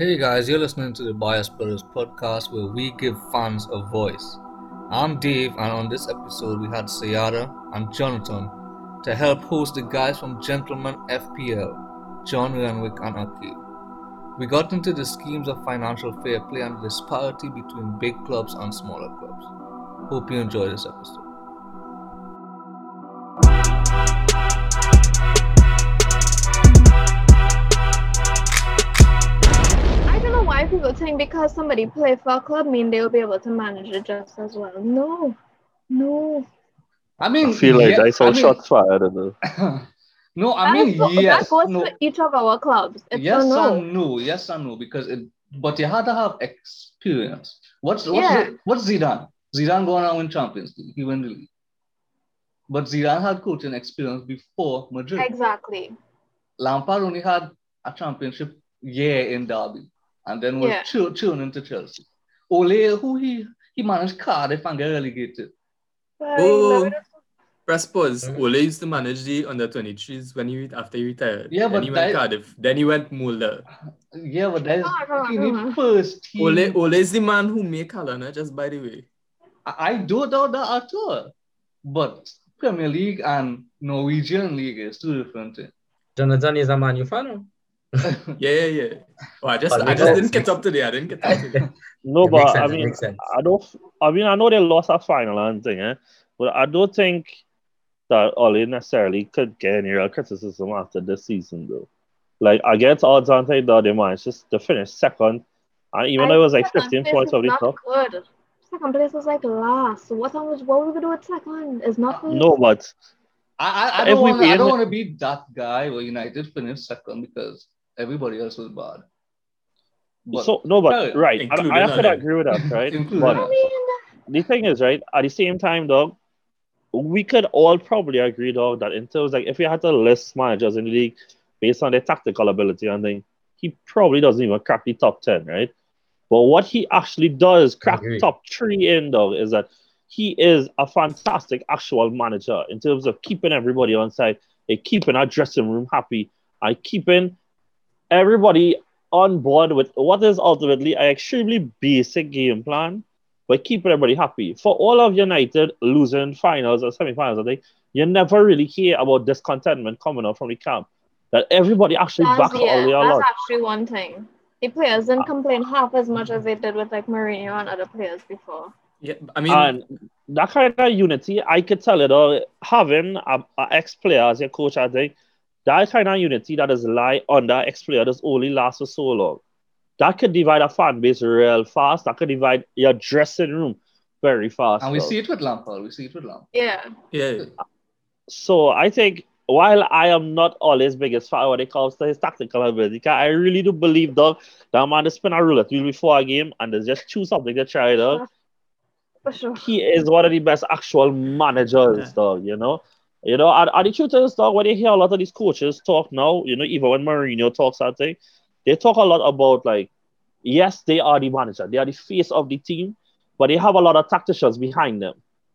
Hey guys, you're listening to the Bias Brothers podcast where we give fans a voice. I'm Dave, and on this episode, we had Sayada and Jonathan to help host the guys from Gentleman FPL, John Renwick and Akil. We got into the schemes of financial fair play and the disparity between big clubs and smaller clubs. Hope you enjoy this episode. People think because somebody play for a club mean they'll be able to manage it just as well. No, no. I mean, I feel like yeah, I saw I mean- shots fired. no, I That mean, is so- yes, that goes no, to each of our clubs. It's yes a no. and no, yes and no, because it, but you had to have experience. What's what's Yeah. Zi- what's Zidane? Zidane going around win Champions League. He win the league. But Zidane had coaching experience before Madrid. Exactly. Lampard only had a championship year in Derby, and then was Yeah. chur- churning into Chelsea. Ole, who he he managed Cardiff and get relegated. But Oh. maybe that's- Press pause. Mhm. Ole used to manage the under 23s when he after he retired. Yeah, then but he went that- Cardiff. Then he went Molde. Yeah, but that's in the first team. Ole Ole is the man who made Calana, just by the way. I I don't doubt that at all. But Premier League and Norwegian League is two different things. Jonathan is a Man you fan. No? Yeah, yeah, yeah. Oh, I just But I just didn't get makes- up today. I didn't get up today. No, It but sense, I mean. I don't. I mean, I know they lost a final and thing, eh? but I don't think that Ole necessarily could get any real criticism after this season, though. Like against odds on they though they managed just to finish second, and even though it was like Second 15 place points is of the top. good. Second place was like last. So what was what we gonna do at second? Is not good. No, but I, I, I don't want I don't want to be that guy where United finished second because everybody else was bad. But so no, but Yeah, right, I, including I could Ole. agree with that, right? But I mean, the thing is, right, at the same time, dog, we could all probably agree, dog, that in terms like if we had to list managers in the league based on their tactical ability and thing, he probably doesn't even crack the top ten, right? But what he actually does crack Agree. top three in, dog, is that he is a fantastic actual manager in terms of keeping everybody on side, and keeping our dressing room happy, and keeping everybody on board with what is ultimately an extremely basic game plan but keeping everybody happy. For all of United losing finals or semi-finals, I think you never really hear about discontentment coming out from the camp. That everybody actually that's, back yeah, all the that's lot. actually one thing. The players didn't ah. complain half as much as they did with like Mourinho and other players before. Yeah, I mean, And that kind of unity, I could tell it all. Having a, a ex-player as your coach, I think that kind of unity that is lie under ex-player does only last for so long. That could divide a fan base real fast. That could divide your dressing room very fast. and we dog. see it with Lampard. We see it with Lampard. Yeah. yeah. So I think while I am not always biggest fan when it comes to his tactical ability, I really do believe dog that man to spin a roulette wheel before a game and there's just choose something to try dog. For sure. He is one of the best actual managers, Yeah. dog, you know. You know, and, and the truth is, dog, when you hear a lot of these coaches talk now, you know, even when Mourinho talks, I think, they talk a lot about like, yes, they are the manager, they are the face of the team, but they have a lot of tacticians behind them,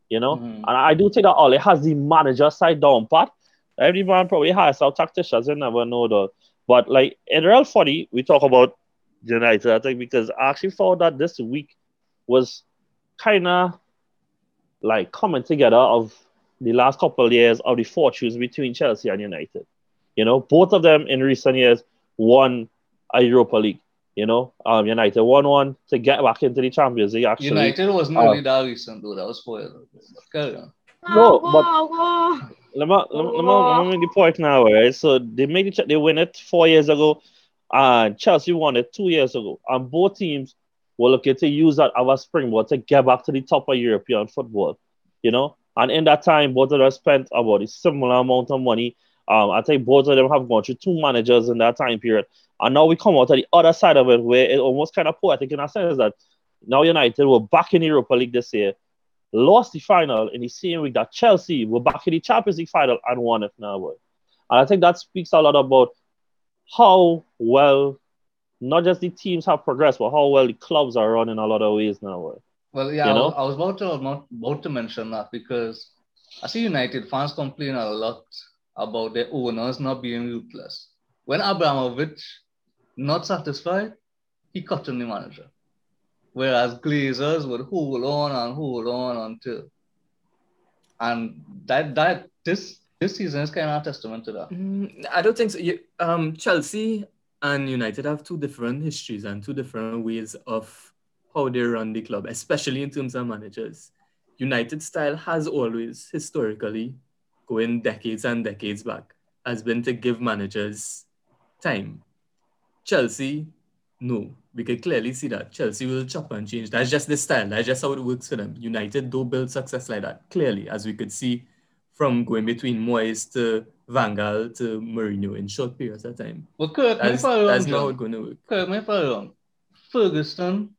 you know. Mhm. And I do think that Ole has the manager side down pat. Every man probably has some tacticians, you never know though. But like in real funny, we talk about United, I think, because I actually found that this week was kind of like coming together of the last couple of years of the fortunes between Chelsea and United. You know, both of them in recent years won a Europa League. You know, um, United won one to get back into the Champions League. Actually, United wasn't Oh. really that recent though. That was four years ago. Carry on. No, Oh, but- whoa, whoa. let me, let me, let me, let me make the point now, right? So they made it, they win it four years ago, and Chelsea won it two years ago. And both teams were looking to use that as a springboard to get back to the top of European football, you know? And in that time, both of them spent about a similar amount of money. Um, I think both of them have gone through two managers in that time period. And now we come out to the other side of it where it almost kind of poetic in a sense that now United were back in Europa League this year lost the final in the same week that Chelsea were back in the Champions League final and won it now. And I think that speaks a lot about how well not just the teams have progressed, but how well the clubs are running in a lot of ways now. Boy. Well, yeah, You I know? was, I was about to about, about to mention that because I see United fans complain a lot about their owners not being ruthless. When Abramovich not satisfied, he cut in the manager. Whereas Glazers would hold on and hold on until. And that that this this season is kind of a testament to that. Mm, I don't think so. You, um, Chelsea and United have two different histories and two different ways of how they run the club, especially in terms of managers. United style has always historically, going decades and decades back, has been to give managers time. Chelsea, no. We can clearly see that. Chelsea will chop and change. That's just the style. That's just how it works for them. United do build success like that, clearly, as we could see from going between Moyes to Van Gaal to Mourinho in short periods of time. Well, correct me That's, if I'm that's wrong, not how it's going to work. Correct me if I'm wrong. Ferguson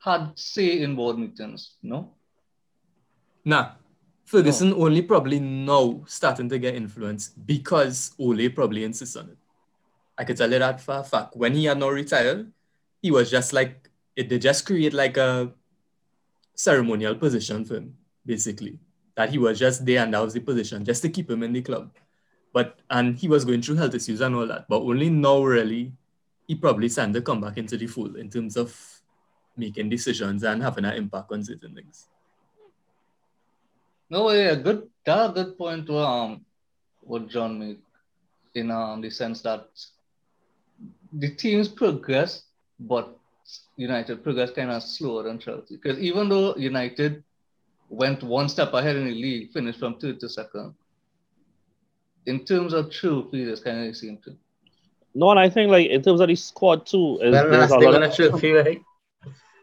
had say in board meetings, no? Nah, Ferguson only probably now starting to get influence because Ole probably insists on it. I could tell you that for a fact. When he had now retired, he was just like, it they just create like a ceremonial position for him, basically. That he was just there and that was the position, just to keep him in the club. But and he was going through health issues and all that. But only now really he probably starting to come back into the fold in terms of making decisions and having an impact on certain things. No, yeah, good. That's a good point to um, what John made in um, the sense that the teams progress, but United progress kind of slower than Chelsea. Because even though United went one step ahead in the league, finished from third to second, in terms of trophies, it's kind of the same thing. No, and I think like in terms of the squad too, is, When there's last a they lot of, trophy, right?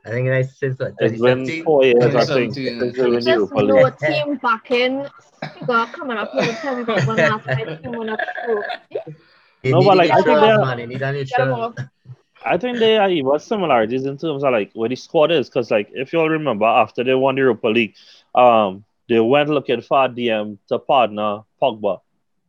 I think I since what, it's been 2017? four years, I think. 2017, since they were in Just Europa no League. team backing. Figure coming up with a tell me about one last night team won a trophy. They No, need but, like, I think insurance, they're- man. Need an Get 'em insurance. I think there are even similarities in terms of like where the squad is, because like if you all remember after they won the Europa League, um, they went looking for a DM to partner Pogba.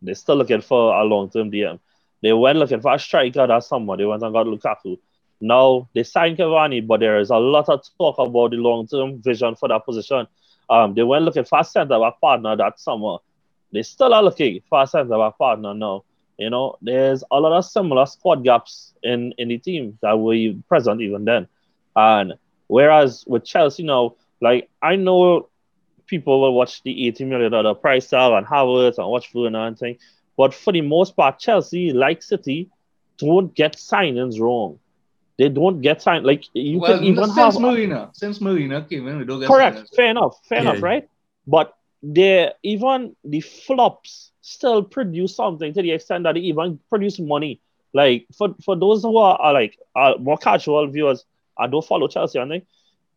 They're still looking for a long term DM. They went looking for a striker that summer. They went and got Lukaku. Now they signed Cavani, but there is a lot of talk about the long term vision for that position. Um, they went looking for a centre back partner that summer. They still are looking for a centre back partner now. You know, there's a lot of similar squad gaps in, in the team that were present even then. And whereas with Chelsea now, like I know people will watch the 80 million dollar price tag and Havertz and watch Werner and thing, but for the most part, Chelsea, like City, don't get signings wrong. They don't get signed. Like you well, can even since have Marina, since Marina came in, we don't get Correct. signings. Fair enough. Fair Yeah. enough, right? But they even the flops still produce something to the extent that they even produce money. Like for, for those who are, are like are more casual viewers I don't follow Chelsea, and they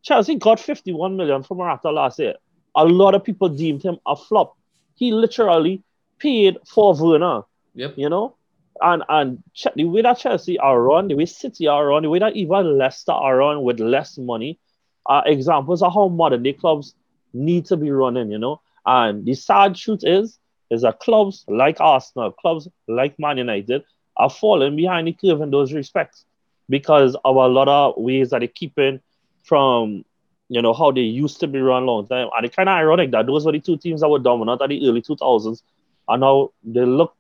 Chelsea got 51 million from Morata last year. A lot of people deemed him a flop. He literally paid for Werner Yep. you know. And and the way that Chelsea are run, the way City are run, the way that even Leicester are run with less money, are examples of how modern day clubs need to be running, you know. And the sad truth is, is that clubs like Arsenal, clubs like Man United, are falling behind the curve in those respects because of a lot of ways that they're keeping from you know how they used to be run long time. And it's kind of ironic that those were the two teams that were dominant at the early 2000s, and now they look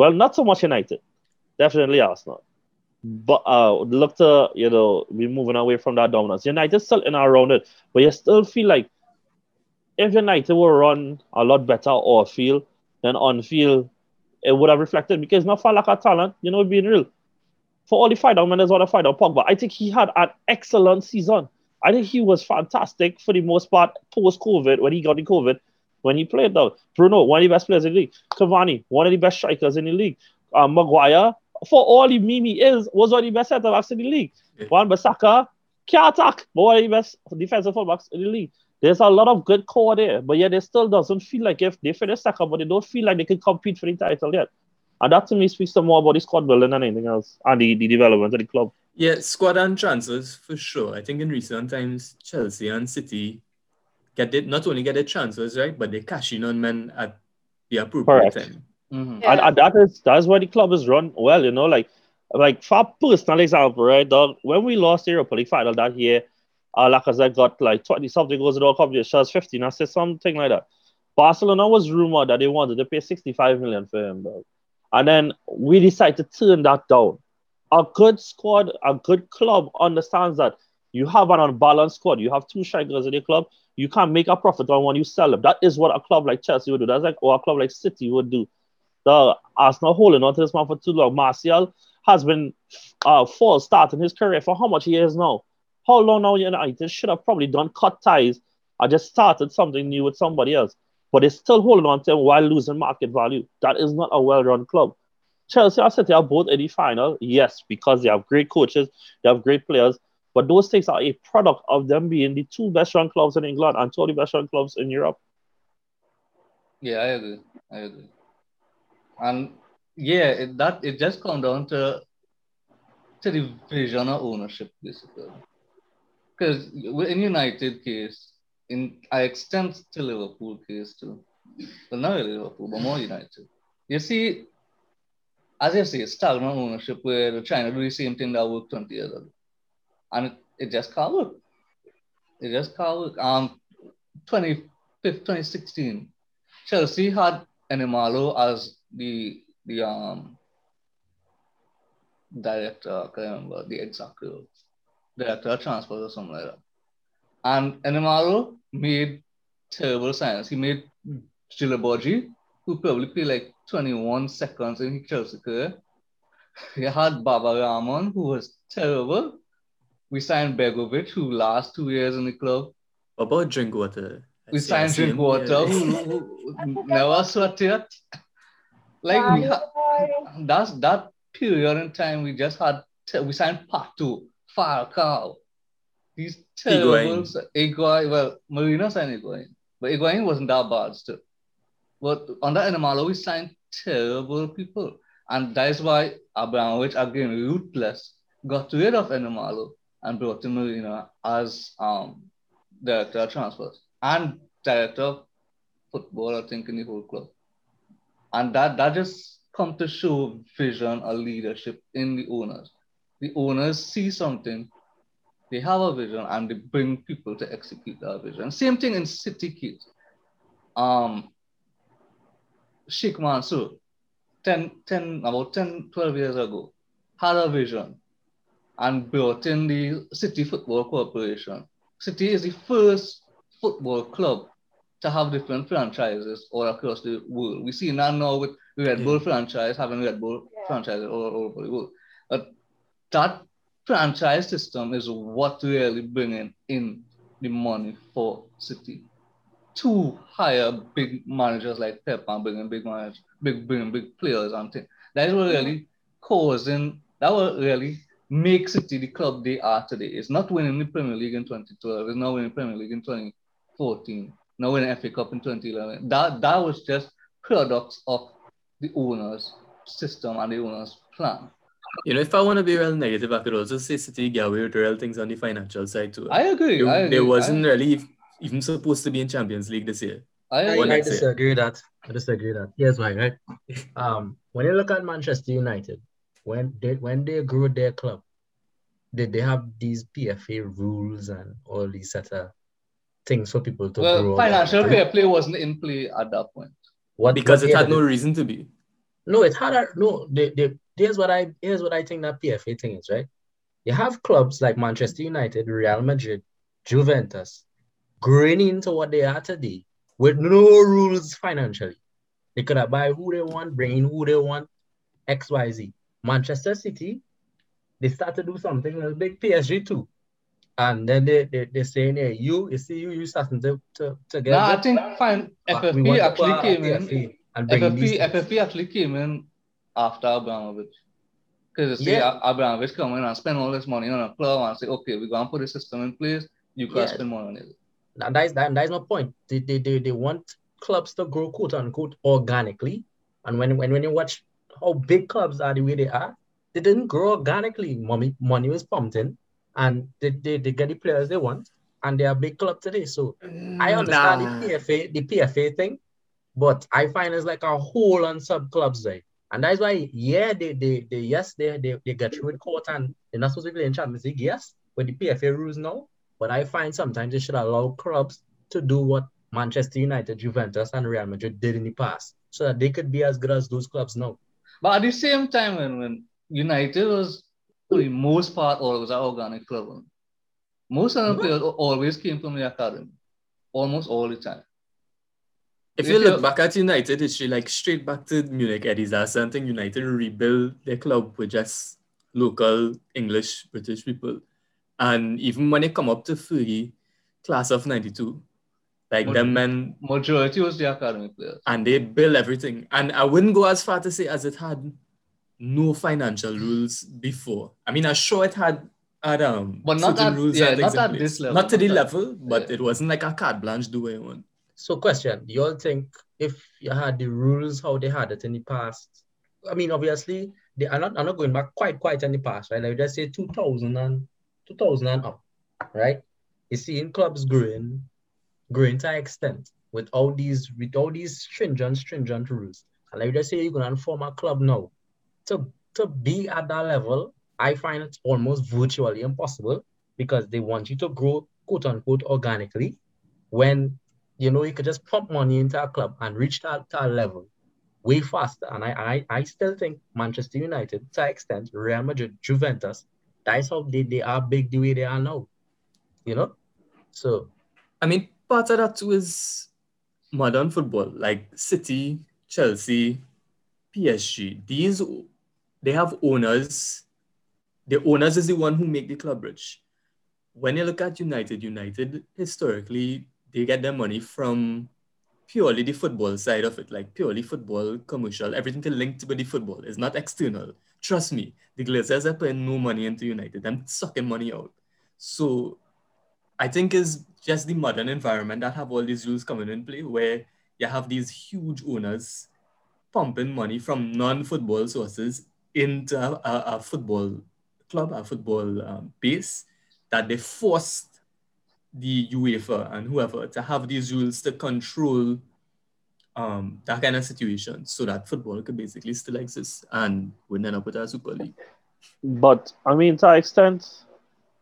well, not so much United, definitely Arsenal, but uh, look to you know be moving away from that dominance. United still in around it, but you still feel like if United were run a lot better off field than on field, it would have reflected because not for lack of talent, you know, being real. For all the fight on Mendes, all the fight on Pogba, I think he had an excellent season. I think he was fantastic for the most part post COVID when he got the COVID when he played though. Bruno, one of the best players in the league. Cavani, one of the best strikers in the league. Uh, Maguire, for all the Mimi is, was one of the best centre backs in the league. Yeah. Wan-Bissaka, can't attack, but one of the best defensive fullbacks in the league. There's a lot of good core there, but yet it still doesn't feel like if they finish second, but they don't feel like they can compete for the title yet. And that to me speaks to more about the squad building than anything else and the, the development of the club. Yeah, squad and transfers for sure. I think in recent times, Chelsea and City get it not only get the transfers right, but they cash in on men at the appropriate Correct. time. Mhm. Yeah. And, and that is that's why the club is run well, you know, like like for a personal example, right, dog, when we lost the Europa League final that year, uh, Lacazette got like 20 something goals in all competitions, 15 assists, something like that. Barcelona was rumored that they wanted to pay 65 million for him, dog. And then we decided to turn that down. a good squad, a good club understands that you have an unbalanced squad. You have two strikers in your club. You can't make a profit on when you sell them. That is what a club like Chelsea would do. That's like what a club like City would do. The Arsenal holding on to this man for too long. Martial has been uh, false start in his career for how much years now? How long now United should have probably done cut ties or just started something new with somebody else. But they're still holding on to him while losing market value. That is not a well-run club. Chelsea and City are both in the final, yes, because they have great coaches, they have great players, but those things are a product of them being the two best run clubs in England and two of the best run clubs in Europe. Yeah, I agree. I agree. And yeah, it, that it just comes down to to the vision of ownership, basically. Because in United case, in I extend to Liverpool case too. Well, not really Liverpool, but more United. You see, as you say, stagnant ownership where they're trying to do the same thing that worked 20 years ago. And it, just can't work. It just can't work. Um, 2015, 2016, Chelsea had Emenalo as the the um director, I can't remember the exact role, director of transfer or something like that. And Emenalo made terrible signs. He made Djilobodji, who probably played like 21 seconds in his Chelsea career. He had Baba Rahman, who was terrible. We signed Begovic, who last two years in the club. What about Drinkwater? We signed Drinkwater, who, who, who never sweat yet. Like we ha- that's that period in time we just had te- we signed Pato, Falcao. These terrible Higuain. Well, Marina signed Higuain, but Higuain wasn't that bad still. But under Emenalo, we signed terrible people. And that is why Abramovich, again, ruthless, got rid of Emenalo and brought in Marina as um, director of transfers and director of football, I think, in the whole club. And that, that just come to show vision or leadership in the owners. The owners see something, they have a vision, and they bring people to execute that vision. Same thing in City Kids. Um, Sheikh Mansour, 10, 10, about 10, 12 years ago, had a vision and brought in the City Football Corporation. City is the first football club to have different franchises all across the world. We see that now with Red Bull franchise having Red Bull Yeah. franchises all, all over the world. But that franchise system is what really bringing in the money for City. To hire big managers like Pep and bringing big managers, big bringing big players and things. That is what really causing that was really make City the club they are today. It's not winning the Premier League in 2012, it's not winning Premier League in 2014, not winning FA Cup in 2011. That that was just products of the owner's system and the owner's plan. You know, if I want to be real negative, I could also say City get away with real things on the financial side too. I agree. They, I agree. they wasn't I, really even supposed to be in Champions League this year. I I, I disagree with that. I disagree with that. Here's why, right? Um, when you look at Manchester United, when they when they grew their club, did they have these PFA rules and all these set of things for people to Well, grow? up financial fair play wasn't in play at that point. What, Because what it had did no reason to be. No, it had a no. They, they, here's what I here's what I think that PFA thing is, right? You have clubs like Manchester United, Real Madrid, Juventus, growing into what they are today with no rules financially. They could have buy who they want, bring in who they want, X, Y, Z. Manchester City, they start to do something a big PSG too. And then they they they saying, hey, you, you see you, you starting to to, to get No, I think fine. FFP actually came in. FFP. FFP actually came in after Abramovich. Because you see, Yeah. Ab- Abramovich come in and spend all this money on a club and say, okay, we're going to put a system in place. You can Yeah. spend more on it. And that is that, that is my point. They, they, they, they want clubs to grow quote unquote organically. And when, when when you watch how big clubs are the way they are, they didn't grow organically. Money money was pumped in and they, they, they get the players they want and they are a big club today. So I mm, understand Nah. the PFA the PFA thing, but I find it's like a whole on sub clubs there. And that's why, yeah, they they, they yes, they, they they get through with court and they're not supposed to be playing Champions League, yes, with the PFA rules now. But I find sometimes they should allow clubs to do what Manchester United, Juventus, and Real Madrid did in the past, so that they could be as good as those clubs now. But at the same time, when, when United was for the most part, always an organic club. Most of the Mhm. players always came from the academy, almost all the time. If you look back at United history, like straight back to Munich Eddie's I think United rebuild their club with just local English, British people. And even when they come up to Fergie, class of 92, like What- them men, Majority was the academy players. and they built everything. And I wouldn't go as far to say as it had no financial rules before. I mean, I'm sure it had, had um, But not at- rules yeah, not at this level, Not to the not at- level, but yeah. it wasn't like a carte blanche do what you want. So, question: Do you all think if you had the rules how they had it in the past? I mean, obviously, they are not. I'm not going back quite, quite in the past, right? Like just say 2000 and 2000 and up, right? You see, in clubs growing, an extent with all these, with all these stringent, stringent rules. And like just say you're gonna form a club now, to to be at that level, I find it almost virtually impossible because they want you to grow, quote unquote, organically when you know you could just pump money into a club and reach that, that level way faster. And I, I I still think Manchester United, to an extent, Real Madrid, Juventus, that's how they, they are big the way they are now. You know? So I mean, part of that too is modern football, like City, Chelsea, PSG. These they have owners. The owners is the one who make the club rich. When you look at United, United historically they get their money from purely the football side of it, like purely football, commercial, everything to link to the football. It's not external. Trust me, the Glazers are putting no money into United. I'm sucking money out. So I think is just the modern environment that have all these rules coming in play where you have these huge owners pumping money from non-football sources into a, a, football club, a football um, base that they forced the UEFA and whoever to have these rules to control um, that kind of situation so that football could basically still exist and wouldn't end up with a Super League. But I mean, to an extent,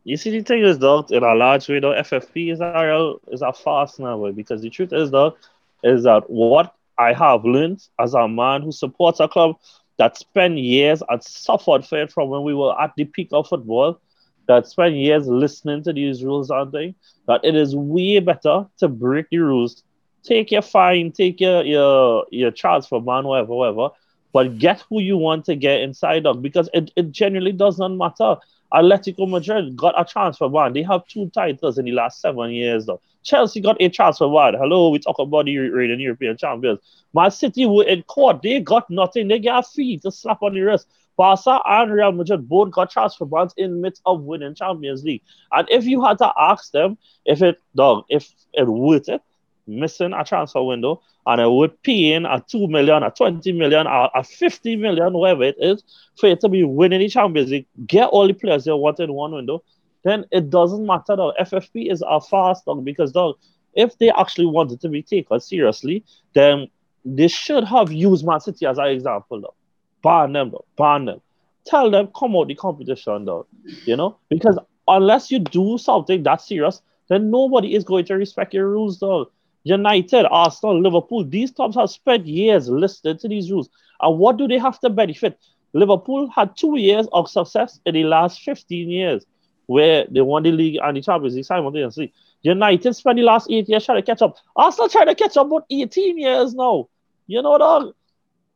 you see, the thing is, though, in a large way, though, FFP is a real, is a fast now, way, because the truth is, though, is that what I have learned as a man who supports a club that spent years and suffered for it from when we were at the peak of football, that spent years listening to these rules and things, that it is way better to break the rules. Take your fine, take your your your transfer ban, whatever, whatever, but get who you want to get inside of because it, it genuinely does not matter. Atletico Madrid got a transfer ban. They have two titles in the last seven years, though. Chelsea got a transfer ban. Hello, we talk about the reigning European champions. Man City were in court. They got nothing. They got a fee to slap on the wrist. Barca and Real Madrid both got transfer bans in midst of winning Champions League. And if you had to ask them if it, dog, if it worth it, missing a transfer window, and it would pay in a 2 million, a 20 million, a, a 50 million, whatever it is, for it to be winning the Champions League, get all the players they want in one window, then it doesn't matter, dog. FFP is a fast, dog, because, dog, if they actually wanted to be taken seriously, then they should have used Man City as an example, though. Ban them, though. Ban them. Tell them, come out the competition, though. You know? Because unless you do something that serious, then nobody is going to respect your rules, though. United, Arsenal, Liverpool, these clubs have spent years listening to these rules. And what do they have to benefit? Liverpool had two years of success in the last 15 years where they won the league and the Champions League simultaneously. United spent the last eight years trying to catch up. Arsenal trying to catch up about 18 years now. You know, dog,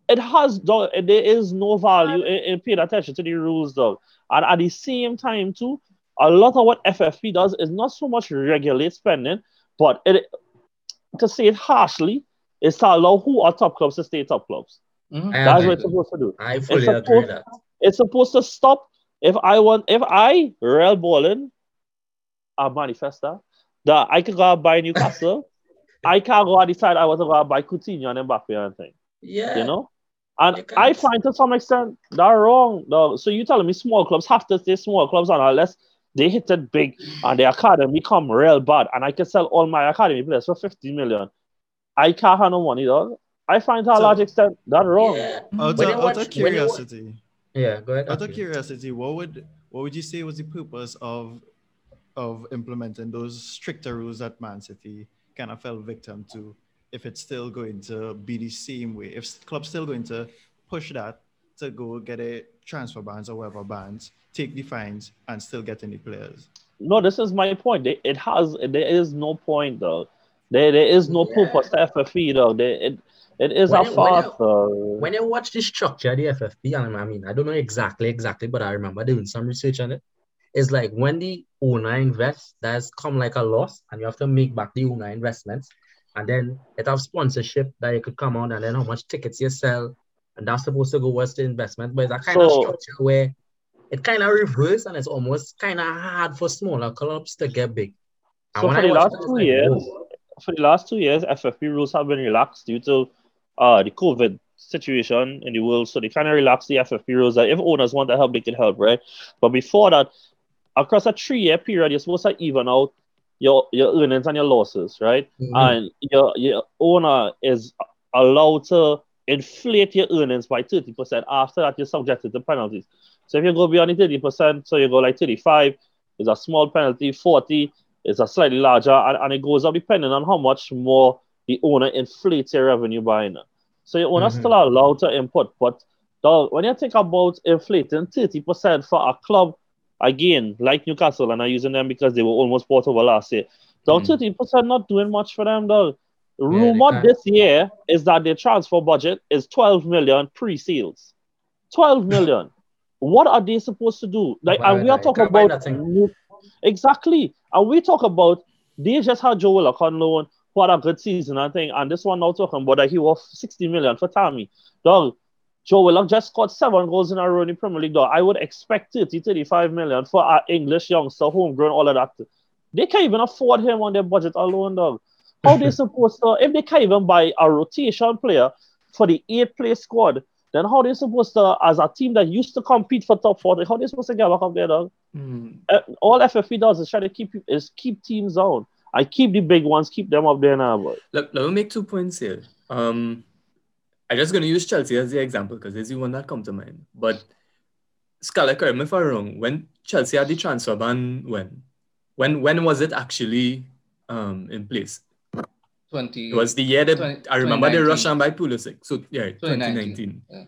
it has, dog, there is no value in, in paying attention to the rules, dog. And at the same time, too, a lot of what FFP does is not so much regulate spending, but it, to say it harshly, is to allow who are top clubs to stay top clubs. Mhm. That's what it's supposed to do. I fully supposed- agree that. It's supposed to stop if I want if I real balling a manifesta that I could go and buy Newcastle, I can't go and decide I want to go and buy Coutinho and Mbappe and thing. Yeah. You know? And I find to some extent that wrong. Dog. So you telling me small clubs have to stay small clubs and unless they hit it big and the academy become real bad and I can sell all my academy players for 50 million. I can't have no money, dog. I find to a So- large extent that wrong. Yeah. Out, of, you out of when watch- curiosity, Yeah, go ahead. out of Afi. curiosity, what would what would you say was the purpose of of implementing those stricter rules that Man City kind of fell victim to? If it's still going to be the same way, if clubs still going to push that to go get a transfer bans or whatever bans, take the fines, and still get any players. No, this is my point. It, it has there is no point though. There there is no Yeah. purpose to FFP though. There, it it is When a you- when farce. though. When you watch the structure of the FFP, and I mean, I don't know exactly, exactly, but I remember doing some research on it. It's like when the owner invests, that's come like a loss, and you have to make back the owner investments. And then it have sponsorship that you could come on, and then how much tickets you sell, and that's supposed to go towards the investment. But it's a kind of structure where it kind of reverse, and it's almost kind of hard for smaller clubs to get big. And So for I the last two like, years, for the last two years, FFP rules have been relaxed due to uh the COVID situation in the world. So they kind of relaxed the FFP rules that if owners want to help, they can help, right? But before that, across a three-year period, you're supposed to even out your your earnings and your losses, right? Mhm. And your your owner is allowed to inflate your earnings by 30%. After that, you're subjected to penalties. So if you go beyond the 30%, so you go like 35, it's a small penalty, 40 is a slightly larger, and, and it goes up depending on how much more the owner inflates your revenue by now. So your owner's Mhm. still allowed to input, but the, when you think about inflating 30% for a club, again, like Newcastle, and I'm using them because they were almost bought over last year, down Mm. 30% not doing much for them, though. Rumor this year is that their transfer budget is 12 million pre-sales. 12 million. what are they supposed to do? Like, and we are talking about exactly, and we talk about they just had Joe Willock on loan, what a good season, I think, and this one now talking about that he was 60 million for Tammy. Dog, Joe Willock just scored seven goals in a row in the Premier League. Dog. I would expect 30, 35 million for our English youngster, homegrown, all of that. They can't even afford him on their budget alone, dog. How they supposed to, if they can't even buy a rotation player for the eight play squad, then how they supposed to, as a team that used to compete for top 40, how they supposed to get back up there, dog? Mm. All FFP does is try to keep is keep teams down. I keep the big ones, keep them up there now, but Let, let me make two points here. Um, I'm just going to use Chelsea as the example because it's the one that comes to mind. But Scarlett, correct me if I'm wrong. When Chelsea had the transfer ban, when, when, when was it actually um in place? 20, It was the year that 20 I remember they 2019. rushed on by Pulisic. So yeah, 2019. 2019. Yeah.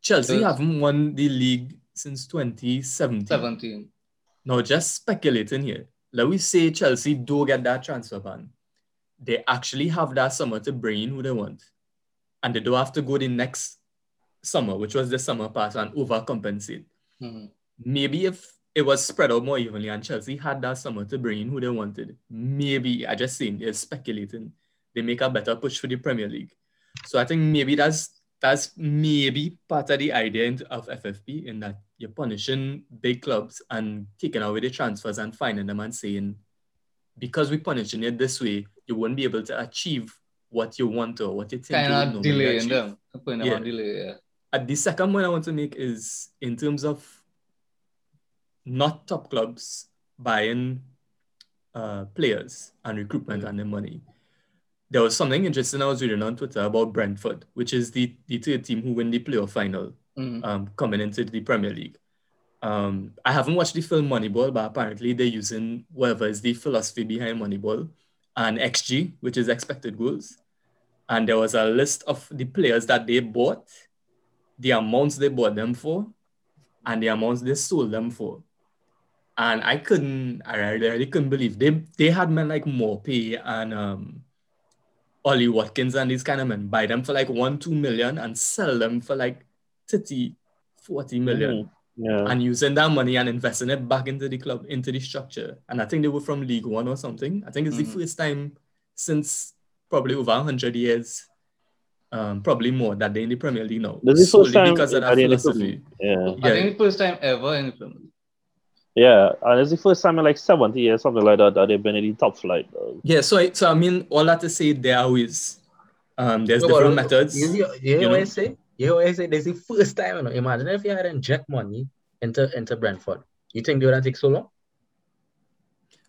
Chelsea Those- haven't won the league since 2017. 17. Now, just speculating here. Let we say Chelsea do get that transfer ban. They actually have that summer to bring in who they want. And they don't have to go the next summer, which was the summer pass, and overcompensate. Mhm. Maybe if it was spread out more evenly and Chelsea had that summer to bring in who they wanted, maybe, I just saying, they're speculating, they make a better push for the Premier League. So I think maybe that's that's maybe part of the idea of FFP in that you're punishing big clubs and taking away the transfers and finding them and saying, because we're punishing it this way, you won't be able to achieve what you want or what you think you Kind of them. Yeah. delay, yeah. Uh, the second point I want to make is in terms of not top clubs buying uh, players and recruitment and their money. There was something interesting I was reading on Twitter about Brentford, which is the, the third team who win the playoff final Mhm. um, coming into the Premier League. Um, I haven't watched the film Moneyball, but apparently they're using whatever is the philosophy behind Moneyball and XG, which is expected goals. And there was a list of the players that they bought, the amounts they bought them for, and the amounts they sold them for. And I couldn't, I really, really couldn't believe they they had men like Maupay and um, Ollie Watkins and these kind of men buy them for like one, two million and sell them for like 30, 40 million yeah. and using that money and investing it back into the club, into the structure. And I think they were from League One or something. I think it's Mhm. the first time since probably over 100 years, um, probably more, that they're in the Premier League now. This is the first time because of that philosophy. yeah. I think the first time ever in the Premier League. Yeah, and it's the first time in like 70 years, something like that, that they've been in the top flight. though. Yeah, so I, so I mean, all that to say, there are ways. Um, there's No, different but methods. You, you, you, you know what I know? say? You know what I say? This is the first time. You know, imagine if you had inject money into into Brentford. You think they would have take so long?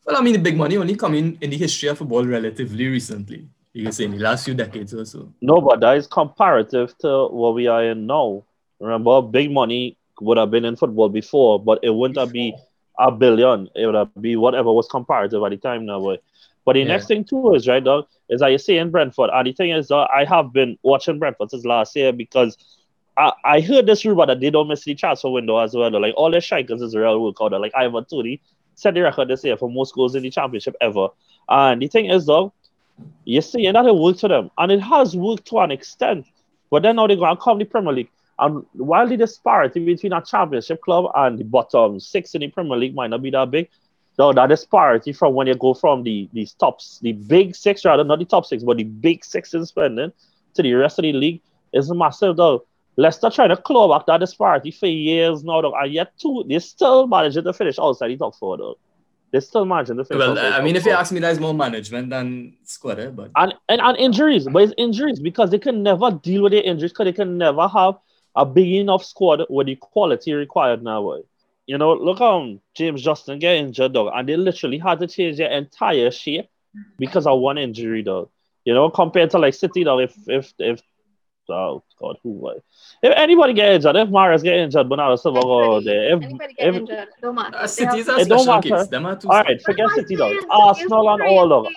Well, I mean, the big money only come in in the history of football relatively recently. You can say in the last few decades or so. No, but that is comparative to what we are in now. Remember, big money would have been in football before, but it wouldn't have be a billion. It would be whatever was comparative at the time now. But, but the Yeah. next thing too is right, dog, is that you say in Brentford, and the thing is, uh, I have been watching Brentford since last year because I, I heard this rumor that they don't miss the transfer window as well. Like all their strikers is real work out. Like Ivan Toney set the record this year for most goals in the championship ever. And the thing is though, you're seeing that it worked for them. And it has worked to an extent. But then now they're going to come the Premier League. And while the disparity between a championship club and the bottom six in the Premier League might not be that big, though that disparity from when you go from the these tops, the big six rather, not the top six, but the big six in spending to the rest of the league is massive though. Leicester trying to claw back that disparity for years now, though, and yet two, they still managing to finish outside the top four though. They still managing to finish. Well, I mean, if you four. ask me, there's more management than squad, eh, but and, and and injuries, but it's injuries because they can never deal with their injuries because they can never have a big enough squad with the quality required now. boy. You know, look um James Justin get injured dog, and they literally had to change their entire shape because of one injury dog. You know, compared to like City dog, if if if oh god, who was if anybody get injured, if Mahrez get injured, but Bernardo Silva go Anybody- there. If, Anybody get if injured, don't matter. uh, They City's have- a It don't special matter. case. Them are two all right, forget But City dog, Arsenal and all dog, crazy.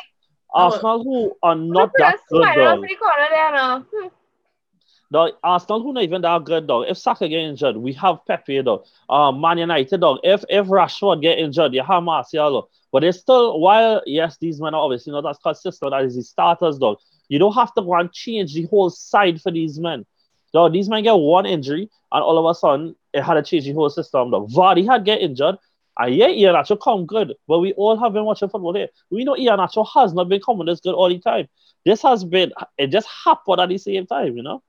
Arsenal who are not Look that at good Spider dog. off the corner there now. Hmm. Dog, Arsenal who not even that good dog. If Saka get injured, we have Pepe dog. Um, Man United dog. If if Rashford get injured, you have Martial. But it's still while yes, these men are obviously not as consistent as the starters dog. You don't have to go and change the whole side for these men. Dog, these men get one injury and all of a sudden it had to change the whole system. Dog. Vardy had get injured. And yeah, Iheanacho come good, but we all have been watching football here. We know Iheanacho has not been coming this good all the time. This has been it just happened at the same time, you know.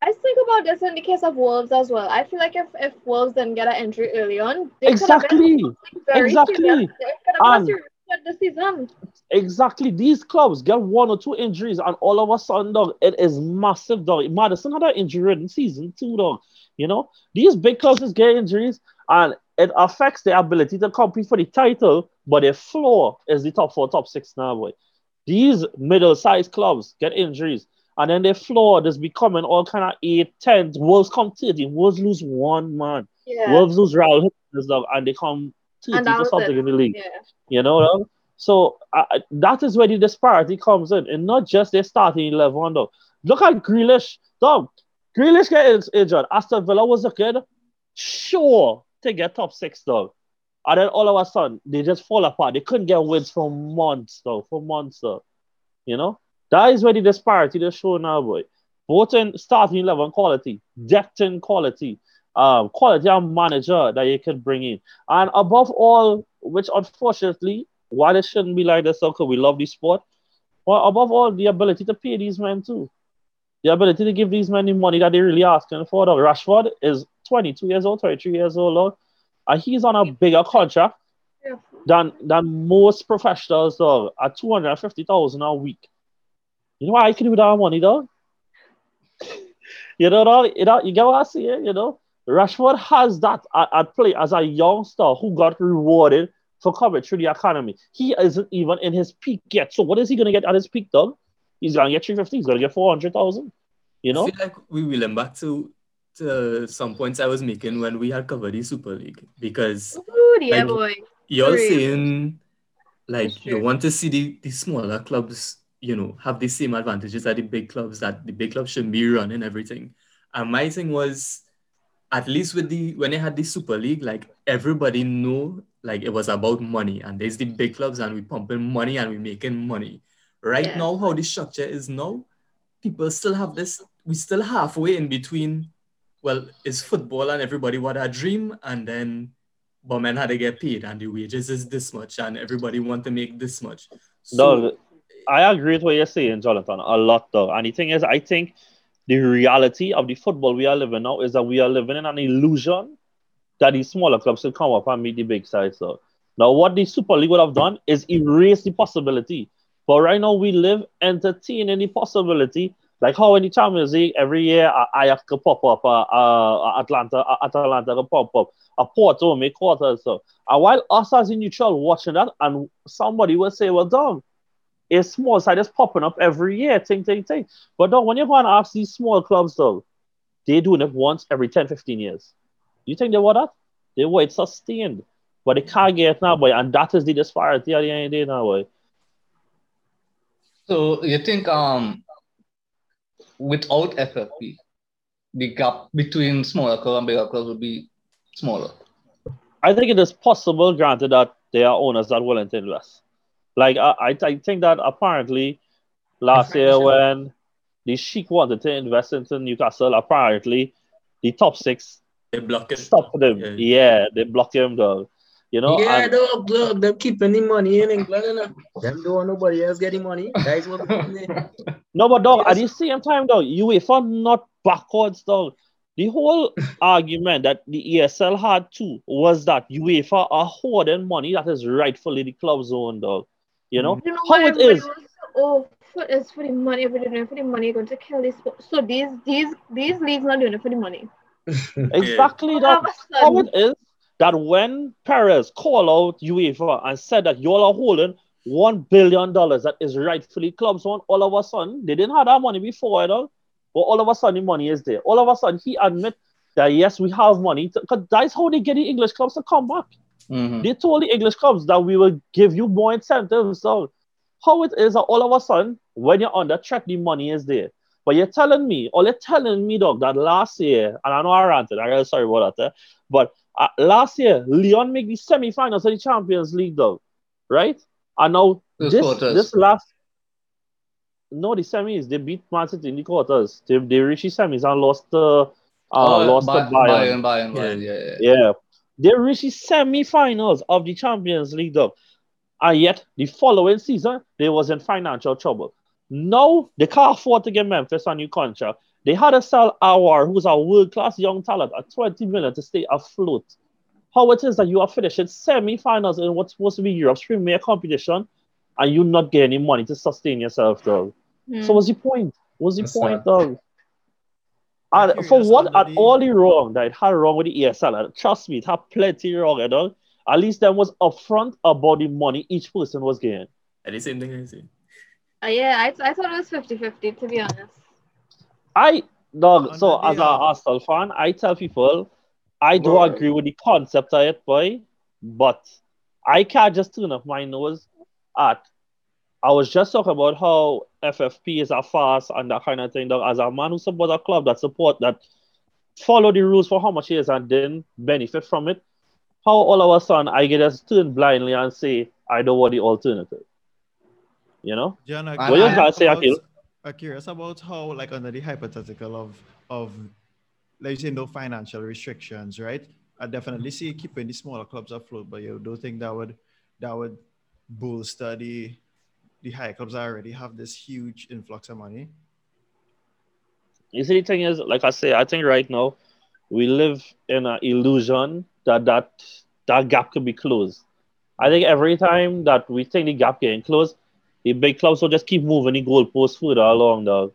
I think about this in the case of Wolves as well. I feel like if, if Wolves didn't get an injury early on, they could have Exactly. Exactly. They could have And- the season. Exactly. These clubs get one or two injuries, and all of a sudden, dog, it is massive, dog. Maddison had an injury in season two, dog. You know, these big clubs just get injuries, and it affects their ability to compete for the title. But their floor is the top four, top six now, boy. These middle-sized clubs get injuries, and then their floor is becoming all kind of eight, ten. Wolves come 13. Wolves lose one man. Yeah. Wolves lose Raul and they come 13 And or something it. in the league. yeah. You know, so uh, that is where the disparity comes in, and not just their starting eleven. Though, look at Grealish. Dog, Grealish get injured. Aston Villa was looking sure to get top six, dog. And then all of a sudden, they just fall apart. They couldn't get wins for months, though. For months, though. You know, that is where the disparity is shown now, boy. Both in starting eleven quality, depth in quality, um, quality of manager that you can bring in, and above all, which unfortunately, while it shouldn't be like this, because we love this sport, but above all, the ability to pay these men too, the ability to give these men the money that they really asking for. Dog. Rashford is 22 years old, 23 years old, and he's on a bigger contract Yeah. than than most professionals, dog, at 250,000 a week. You know why I can do with that money, dog? you know, dog, you know, you get what I see, you know? Rashford has that at, at play as a youngster who got rewarded for coming through the economy. He isn't even in his peak yet. So what is he gonna get at his peak, dog? He's gonna get 350, he's gonna get 400,000. You know? I feel like we will them back to to some points I was making when we had covered the Super League because Ooh, yeah, Like- boy. you're True. saying like you want to see the, the smaller clubs, you know, have the same advantages as the big clubs that the big clubs shouldn't be running everything. And my thing was at least with the when they had the Super League, like everybody knew like it was about money and there's the big clubs and we pumping money and we making money. Right Yeah. now, how the structure is now, people still have this, we still halfway in between, well, it's football and everybody what a dream and then but men had to get paid and the wages is this much and everybody want to make this much. So Dog, I agree with what you're saying, Jonathan, a lot though. And the thing is, I think the reality of the football we are living now is that we are living in an illusion that the smaller clubs will come up and meet the big sides. So now what the Super League would have done is erase the possibility. But right now we live entertaining the possibility. Like how in the Champions League every year Ajax could pop up, uh, uh, Atlanta, uh, Atalanta could pop up, a Porto make quarters. So and while us as a neutral watching that, and somebody will say, well, dog, a small side is popping up every year, ting, ting, ting. But dog, when you go and ask these small clubs, though, they doing it once every 10, 15 years. You think they want that? They want it sustained. But they can't get it now, boy. And that is the disparity at the end of the day now, boy. So you think um without FFP, the gap between smaller clubs and bigger clubs would be smaller. I think it is possible, granted that there are owners that willing to invest. Like I, I, I think that apparently last year when the Sheik wanted to invest into Newcastle, apparently the top six They block it. stopped them. Yeah. Yeah, they blocked him though. You know, yeah, and- dog, look, them keeping the money in England, you know. Them don't want nobody else getting money. Guys want the No, but dog, at Yes. the same time, dog, UEFA not backwards, dog. The whole argument that the ESL had too was that UEFA are hoarding money that is rightfully the club's own, dog. You know You know how what it everybody is. was so, oh, for, it's for the money, everybody doing it for the money, going to kill this. So these these these leagues not doing it for the money. Exactly, All dog. of a How it is that when Perez called out UEFA and said that y'all are holding one billion dollars that is rightfully club's own, all of a sudden they didn't have that money before at all, but all of a sudden the money is there. All of a sudden he admit that yes, we have money because that's how they get the English clubs to come back. Mhm. They told the English clubs that we will give you more incentives. So how it is that all of a sudden when you're under threat, the money is there. But you're telling me, or you're telling me, dog, that last year, and I know I ranted, I'm sorry about that, eh? but uh, last year, Lyon made the semi-finals of the Champions League, dog, right? And now Those this quarters. this last, no, the semis, they beat Man City in the quarters. They they reached the semis and lost to uh, Oh, lost Bay- to Bayern. Bayern, Bayern, Bayern, yeah, yeah. Yeah. They reached the semi-finals of the Champions League, though. And yet, the following season, they was in financial trouble. Now, they can't afford to give Memphis a new contract. They had to sell Aouar, who's a world-class young talent, at 20 million to stay afloat. How it is that you are finishing semi-finals in what's supposed to be Europe's premier competition, and you not getting any money to sustain yourself, though. Hmm. So what's the point? What's the That's point, sad. dog? I'm And for what at all the wrong that it had wrong with the ESL, and trust me, it had plenty wrong, you know. At least them was upfront about the money each person was getting. And the same thing I see. Uh, yeah, I, I thought it was 50-50, to be honest. I dog, so as a uh, Arsenal fan, I tell people I do Right. agree with the concept of it, boy, but I can't just turn up my nose at I was just talking about how FFP is a fast and that kind of thing. Dog. As a man who supports a club that support that follow the rules for how much years and then benefit from it, how all of a sudden I get just turn blindly and say I don't want the alternative. You know? John, I'm you curious say, about- Akil? I'm curious about how, like, under the hypothetical of, of, like, you say, no financial restrictions, right? I definitely see keeping the smaller clubs afloat, but you don't think that would, that would bolster the, the higher clubs that already have this huge influx of money? You see, the thing is, like I say, I think right now we live in an illusion that that that gap could be closed. I think every time that we think the gap getting closed, the big clubs will just keep moving the goalposts further along, dog.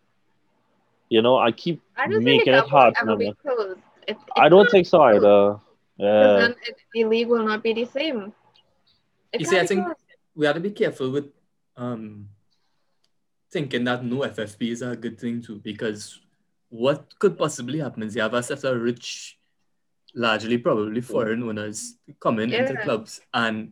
You know, I keep I don't think making it it hard for ever be them. closed. It, I don't think so be closed, either. 'cause Yeah. then it, the league will not be the same. It You see, I think closed. we have to be careful with um thinking that no FFP is a good thing too, because what could possibly happen is you have a set of rich, largely probably foreign owners coming into clubs and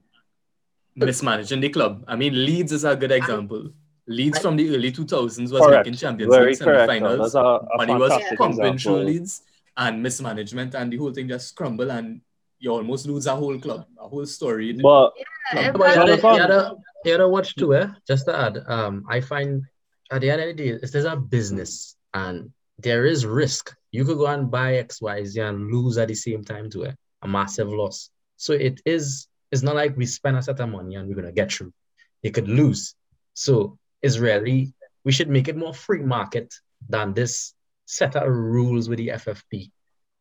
mismanaging the club. I mean, Leeds is a good example. Leeds from the early 2000s was Correct. making Champions Very League semi-finals. A, a Money was fantastic pumping through. Leeds and mismanagement, and the whole thing just crumble, and you almost lose a whole club, a whole story. But Yeah, But you exactly. Gotta, you Jonathan. gotta, you watch too, eh? Just to add, um, I find at the end of the day, it's there's a business and there is risk. You could go and buy XYZ and lose at the same time too, eh? A massive loss. So it is, it's not like we spend a set of money and we're gonna get through. You could lose. So it's really, we should make it more free market than this set of rules with the FFP.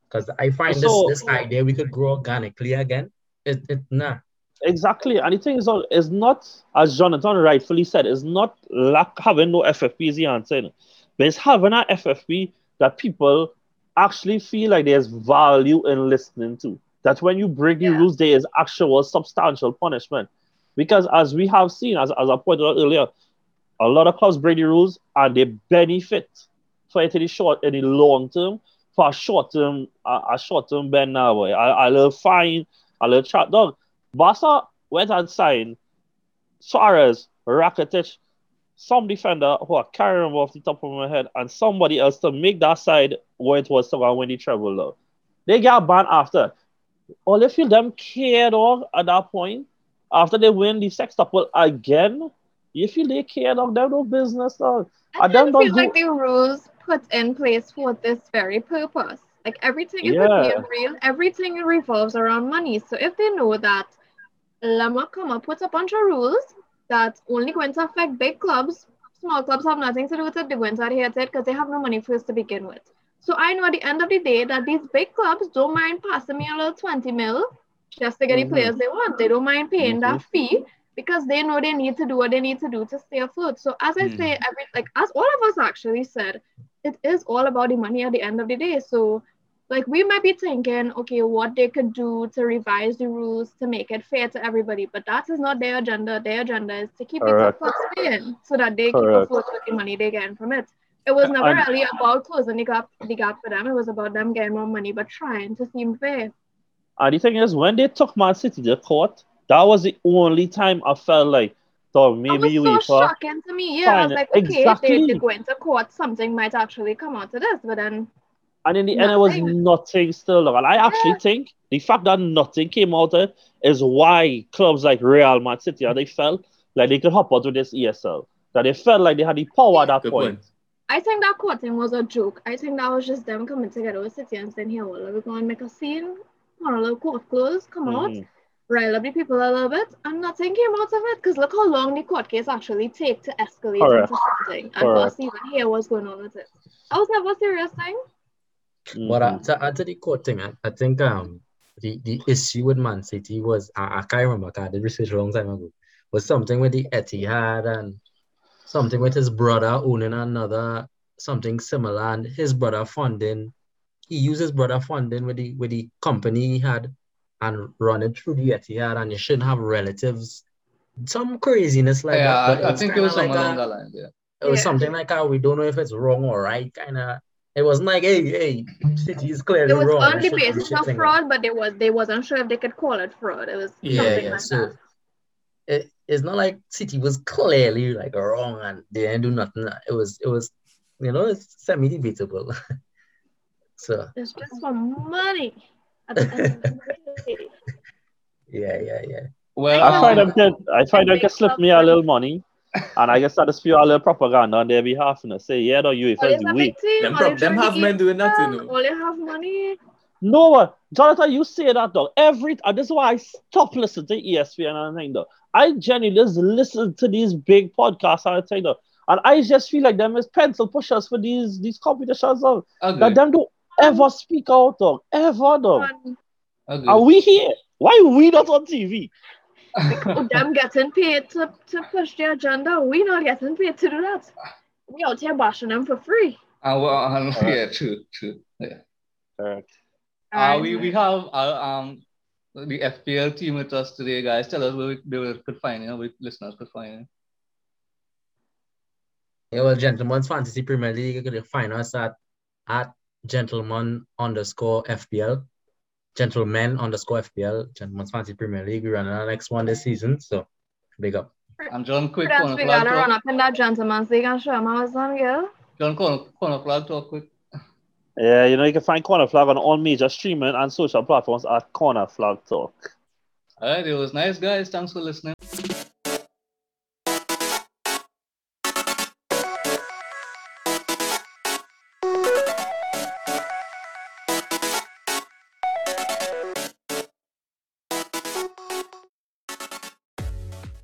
Because I find So- this this idea we could grow organically again. It, it nah. Exactly, and the thing is, is not as Jonathan rightfully said, is not lack having no FFP is the answer, but it's having an FFP that people actually feel like there's value in listening to. That when you break the rules, there is actual substantial punishment. Because as we have seen, as, as I pointed out earlier, a lot of clubs break the rules and they benefit for it in the short, in the long term, for a short term, a, a short term bend now. Boy. I, I little fine, a little chat dog. Barca went and signed Suarez, Rakitic, some defender who I can't remember off the top of my head, and somebody else to make that side where it was to go when they travel though. They got banned after. All if you them care dog at that point, after they win the sextuple again, if you feel they care dog, they have no business dog. I don't feel do like the rules put in place for this very purpose. Like everything is Yeah. being real, everything revolves around money. So if they know that Lama come up with a bunch of rules that only going to affect big clubs, small clubs have nothing to do with it, they're going to adhere to it because they have no money for us to begin with. So I know at the end of the day that these big clubs don't mind passing me a little 20 mil just to get Mhm. the players they want. They don't mind paying that fee because they know they need to do what they need to do to stay afloat. So as I say, every like as all of us actually said, it is all about the money at the end of the day. So like we might be thinking, okay, what they could do to revise the rules to make it fair to everybody, but that is not their agenda. Their agenda is to keep Correct. the clubs paying so that they keep Correct. afloat with the money they get from it. It was never And- really about closing the gap, the gap for them. It was about them getting more money, but trying to seem fair. And the thing is, when they took Man City to court, that was the only time I felt like, so maybe we. it was so UEFA. shocking to me. Yeah, I was like, okay, exactly. they, they're going to court. Something might actually come out of this, but then And in the end, it was Nothing. nothing still. And I actually Yeah. think the fact that nothing came out of it is why clubs like Real Man City, they felt like they could hop out with this ESL. That they felt like they had the power at that Good point. point. I think that court thing was a joke. I think that was just them coming together with City and saying, here, well, we're going to make a scene, on a little court close, come out, Mhm. rile up the people a little bit, and nothing came out of it. Because look how long the court case actually take to escalate Correct. into something. And for us Correct. even hear what's going on with it. That was never a serious thing. But uh, to add to the court thing, I, I think um the, the issue with Man City was I, I can't remember I did research a long time ago was something with the Etihad and something with his brother owning another something similar and his brother funding he used his brother funding with the with the company he had and run it through the Etihad and you shouldn't have relatives some craziness like yeah, that. I, I think it was something like a- that line. Yeah. it was Yeah. something like how we don't know if it's wrong or right, kind of. It wasn't like, hey, hey, City is clearly It was wrong. on we the should- we of fraud, but they was they wasn't sure if they could call it fraud. It was Yeah, something yeah. like So that. it, it's not like City was clearly like wrong and they didn't do nothing. It was, it was, you know, it's semi debatable. so It's just for money. At the end of the day. yeah, yeah, yeah. Well, I try um, them to, I try them big to slip me a little money, and I guess that just feel a little propaganda on their behalf, and I say, yeah, no, UEFA All is is weak. Them all prob- you them have men eat doing that, you them, know. All you have money. No one, Jonathan, you say that though. Every and this is why I stop listening to ESPN and everything though. I genuinely just listen to these big podcasts and everything though. And I just feel like them as pencil pushers for these these competitions though. agree, That them don't ever speak out though. Ever though. Man. Are we here? Why we not on TV? Oh, them getting paid to, to push the agenda. We not getting paid to do that. We out here bashing them for free. Uh, well, uh, yeah, true, true. Yeah. Correct. Uh, we, we have our, um the FPL team with us today, guys. Tell us where we, where we could find you, where listeners could find you. Yeah, well, Gentlemen's Fantasy Premier League, you can find us at at gentleman underscore FPL, gentlemen underscore FPL, Gentlemen's Fantasy Premier League. We're running our next one this season, so big up. And John, quick That's we flag gotta run up in that gentleman's league and show them how it's done, girl. John, corner, corner flag talk quick. Yeah, you know you can find Corner Flag on all major streaming and social platforms at Corner Flag Talk. All right, it was nice, guys. Thanks for listening.